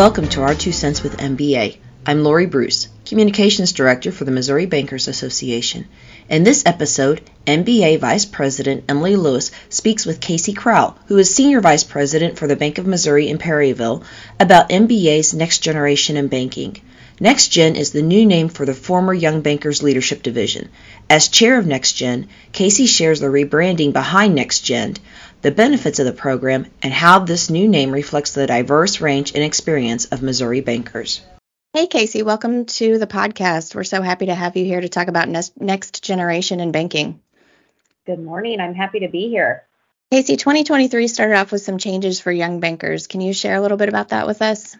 Welcome to Our Two Cents with MBA. I'm Lori Bruce, Communications Director for the Missouri Bankers Association. In this episode, MBA Vice President Emily Lewis speaks with Casey Crowell, who is Senior Vice President for the Bank of Missouri in Perryville, about MBA's Next Generation in Banking. NextGen is the new name for the former Young Bankers Leadership Division. As chair of NextGen, Casey shares the rebranding behind NextGen, the benefits of the program, and how this new name reflects the diverse range and experience of Missouri bankers. Hey, Casey, welcome to the podcast. We're so happy to have you here to talk about next generation in banking. Good morning. I'm happy to be here. Casey, 2023 started off with some changes for young bankers. Can you share a little bit about that with us?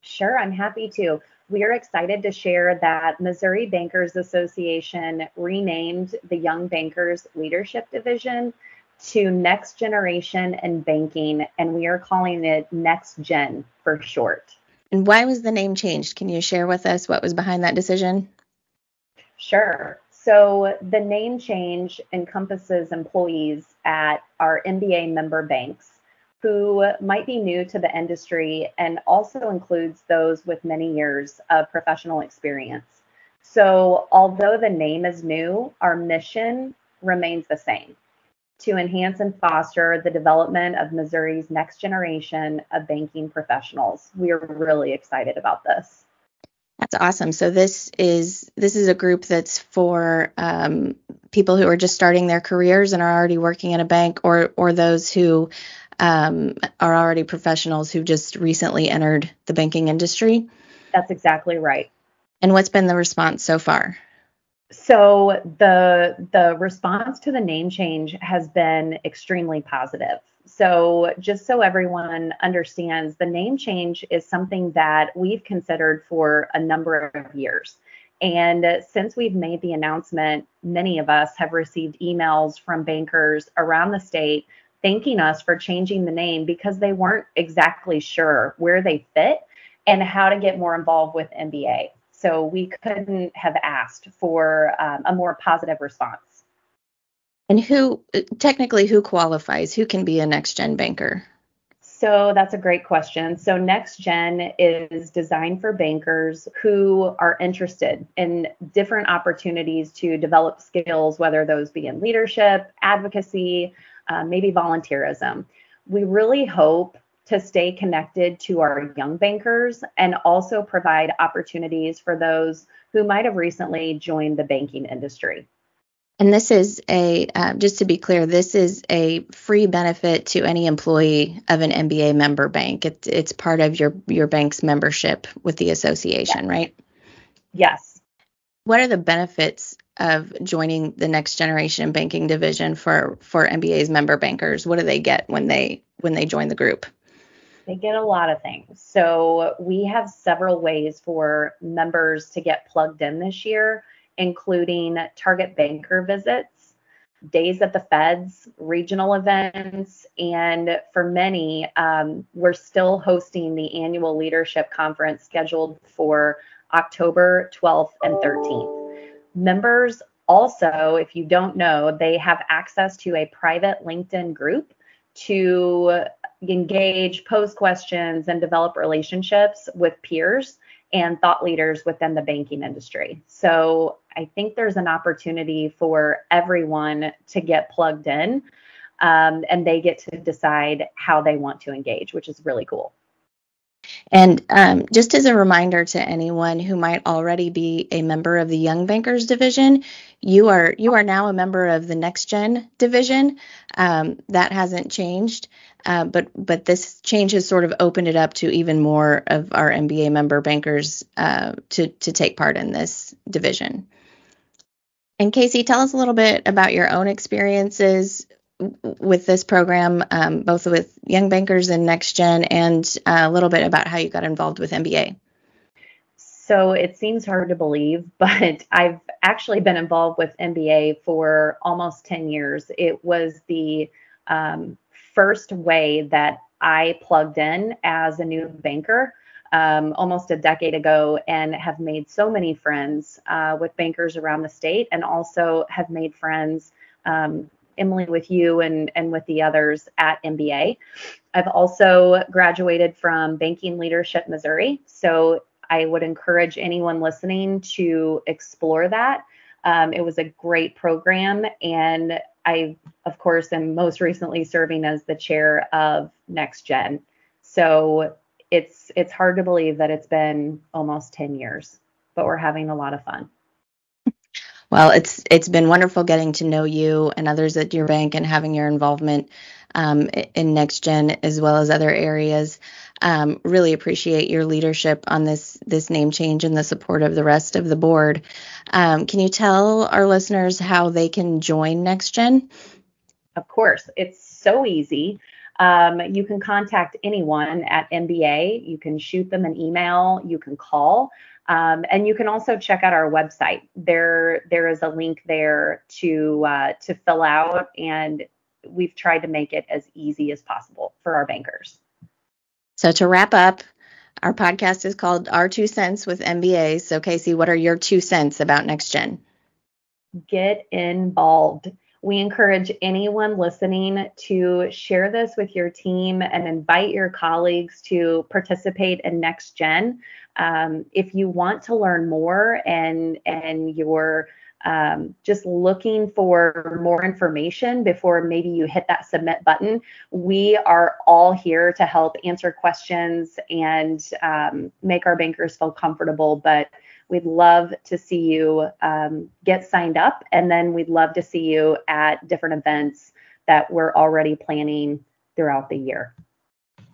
Sure, I'm happy to we are excited to share that Missouri Bankers Association renamed the Young Bankers Leadership Division to Next Generation and Banking, and we are calling it Next Gen for short. And why was the name changed? Can you share with us what was behind that decision? Sure. So the name change encompasses employees at our MBA member banks who might be new to the industry and also includes those with many years of professional experience. So, although the name is new, our mission remains the same to enhance and foster the development of Missouri's next generation of banking professionals. We are really excited about this. That's awesome. So this is this is a group that's for um, people who are just starting their careers and are already working in a bank, or or those who um, are already professionals who just recently entered the banking industry. That's exactly right. And what's been the response so far? So the the response to the name change has been extremely positive. So just so everyone understands, the name change is something that we've considered for a number of years. And since we've made the announcement, many of us have received emails from bankers around the state thanking us for changing the name because they weren't exactly sure where they fit and how to get more involved with MBA. So we couldn't have asked for um, a more positive response. And who, technically, who qualifies? Who can be a next gen banker? So that's a great question. So Next Gen is designed for bankers who are interested in different opportunities to develop skills, whether those be in leadership, advocacy, uh, maybe volunteerism. We really hope to stay connected to our young bankers and also provide opportunities for those who might have recently joined the banking industry. And this is a, uh, just to be clear, this is a free benefit to any employee of an MBA member bank. It's it's part of your your bank's membership with the association, yes. right? Yes. What are the benefits of joining the next generation banking division for for MBA's member bankers? What do they get when they when they join the group? They get a lot of things. So we have several ways for members to get plugged in this year, including target banker visits, days at the feds, regional events, and for many, um, we're still hosting the annual leadership conference scheduled for October 12th and 13th. Members also, if you don't know, they have access to a private LinkedIn group to engage, pose questions, and develop relationships with peers and thought leaders within the banking industry. So I think there's an opportunity for everyone to get plugged in um, and they get to decide how they want to engage, which is really cool. And um, just as a reminder to anyone who might already be a member of the Young Bankers Division, you are you are now a member of the Next Gen Division. Um, that hasn't changed, uh, but but this change has sort of opened it up to even more of our MBA member bankers uh, to to take part in this division. And Casey, tell us a little bit about your own experiences with this program, um, both with Young Bankers and Next Gen, and uh, a little bit about how you got involved with MBA. So it seems hard to believe, but I've actually been involved with MBA for almost 10 years. It was the um, first way that I plugged in as a new banker. Um, almost a decade ago and have made so many friends uh, with bankers around the state and also have made friends um, Emily, with you and, and with the others at MBA. I've also graduated from Banking Leadership Missouri. So I would encourage anyone listening to explore that. Um, it was a great program. And I, of course, am most recently serving as the chair of Next Gen. So it's it's hard to believe that it's been almost 10 years, but we're having a lot of fun. Well, it's it's been wonderful getting to know you and others at your bank and having your involvement um, in Next Gen as well as other areas. Um, really appreciate your leadership on this this name change and the support of the rest of the board. Um, can you tell our listeners how they can join Next Gen? Of course, it's so easy. Um, you can contact anyone at MBA. You can shoot them an email. You can call. Um, and you can also check out our website. There, there is a link there to uh, to fill out, and we've tried to make it as easy as possible for our bankers. So to wrap up, our podcast is called Our Two Cents with MBA. So Casey, what are your two cents about Next Gen? Get involved. We encourage anyone listening to share this with your team and invite your colleagues to participate in Next Gen. Um, if you want to learn more and and you're um, just looking for more information before maybe you hit that submit button, we are all here to help answer questions and um, make our bankers feel comfortable. But we'd love to see you um, get signed up, and then we'd love to see you at different events that we're already planning throughout the year.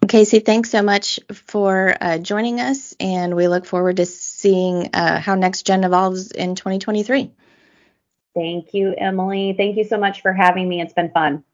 Casey, thanks so much for uh, joining us, and we look forward to seeing uh, how Next Gen evolves in 2023. Thank you, Emily. Thank you so much for having me. It's been fun.